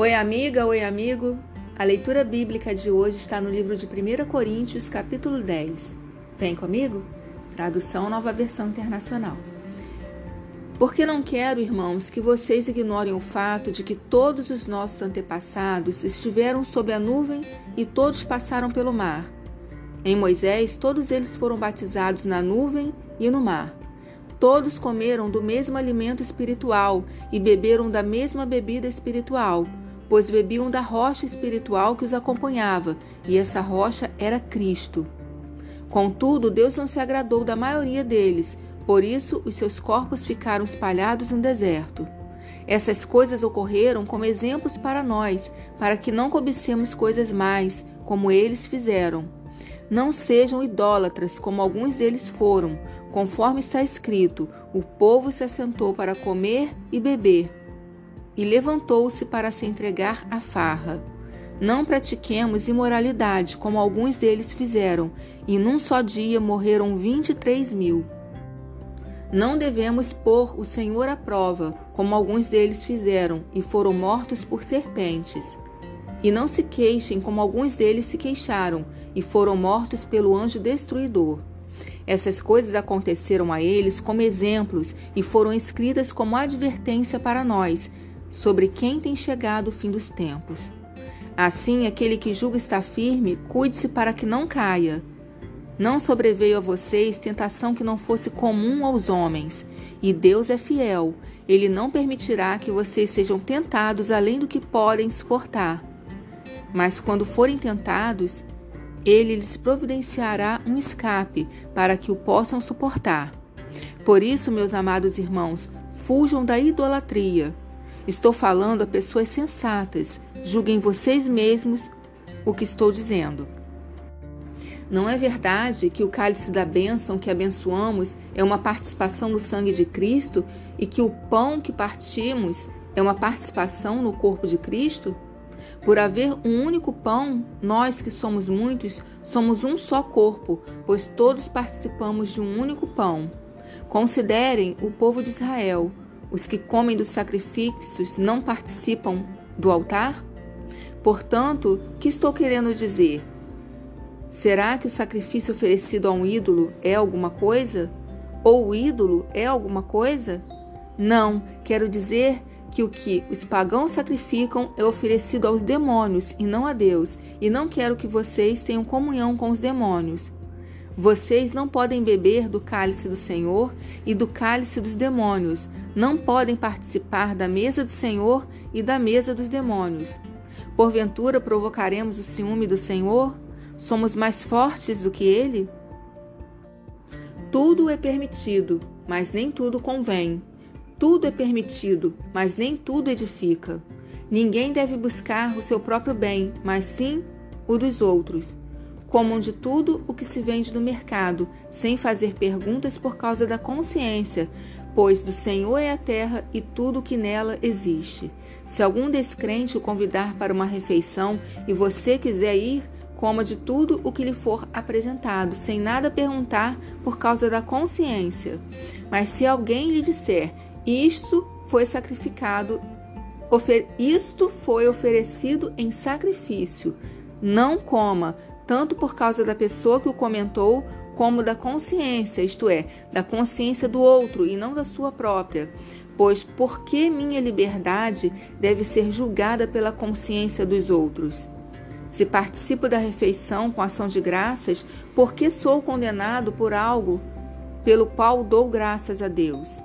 Oi, amiga, oi, amigo. A leitura bíblica de hoje está no livro de 1 Coríntios, capítulo 10. Vem comigo? Tradução Nova Versão Internacional. Porque não quero, irmãos, que vocês ignorem o fato de que todos os nossos antepassados estiveram sob a nuvem e todos passaram pelo mar. Em Moisés, todos eles foram batizados na nuvem e no mar. Todos comeram do mesmo alimento espiritual e beberam da mesma bebida espiritual pois bebiam da rocha espiritual que os acompanhava, e essa rocha era Cristo. Contudo, Deus não se agradou da maioria deles, por isso os seus corpos ficaram espalhados no deserto. Essas coisas ocorreram como exemplos para nós, para que não cobicemos coisas mais, como eles fizeram. Não sejam idólatras, como alguns deles foram, conforme está escrito: o povo se assentou para comer e beber e levantou-se para se entregar à farra. Não pratiquemos imoralidade, como alguns deles fizeram, e num só dia morreram vinte e três mil. Não devemos pôr o Senhor à prova, como alguns deles fizeram, e foram mortos por serpentes. E não se queixem, como alguns deles se queixaram, e foram mortos pelo anjo destruidor. Essas coisas aconteceram a eles como exemplos e foram escritas como advertência para nós, sobre quem tem chegado o fim dos tempos. Assim, aquele que julga estar firme, cuide-se para que não caia. Não sobreveio a vocês tentação que não fosse comum aos homens, e Deus é fiel. Ele não permitirá que vocês sejam tentados além do que podem suportar. Mas quando forem tentados, ele lhes providenciará um escape para que o possam suportar. Por isso, meus amados irmãos, fujam da idolatria. Estou falando a pessoas sensatas. Julguem vocês mesmos o que estou dizendo. Não é verdade que o cálice da bênção que abençoamos é uma participação no sangue de Cristo e que o pão que partimos é uma participação no corpo de Cristo? Por haver um único pão, nós que somos muitos, somos um só corpo, pois todos participamos de um único pão. Considerem o povo de Israel. Os que comem dos sacrifícios não participam do altar? Portanto, que estou querendo dizer? Será que o sacrifício oferecido a um ídolo é alguma coisa? Ou o ídolo é alguma coisa? Não, quero dizer que o que os pagãos sacrificam é oferecido aos demônios e não a Deus, e não quero que vocês tenham comunhão com os demônios. Vocês não podem beber do cálice do Senhor e do cálice dos demônios, não podem participar da mesa do Senhor e da mesa dos demônios. Porventura provocaremos o ciúme do Senhor? Somos mais fortes do que ele? Tudo é permitido, mas nem tudo convém. Tudo é permitido, mas nem tudo edifica. Ninguém deve buscar o seu próprio bem, mas sim o dos outros. Comam de tudo o que se vende no mercado, sem fazer perguntas por causa da consciência, pois do Senhor é a terra e tudo o que nela existe. Se algum descrente o convidar para uma refeição e você quiser ir, coma de tudo o que lhe for apresentado, sem nada perguntar por causa da consciência. Mas se alguém lhe disser, isto foi sacrificado, isto foi oferecido em sacrifício, não coma, tanto por causa da pessoa que o comentou, como da consciência, isto é, da consciência do outro e não da sua própria. Pois por que minha liberdade deve ser julgada pela consciência dos outros? Se participo da refeição com ação de graças, por que sou condenado por algo pelo qual dou graças a Deus?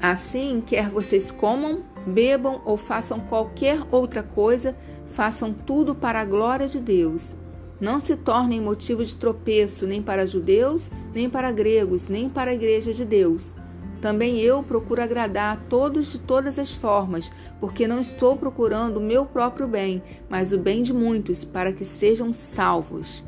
Assim, quer vocês comam, bebam ou façam qualquer outra coisa, façam tudo para a glória de Deus. Não se tornem motivo de tropeço nem para judeus, nem para gregos, nem para a igreja de Deus. Também eu procuro agradar a todos de todas as formas, porque não estou procurando o meu próprio bem, mas o bem de muitos, para que sejam salvos.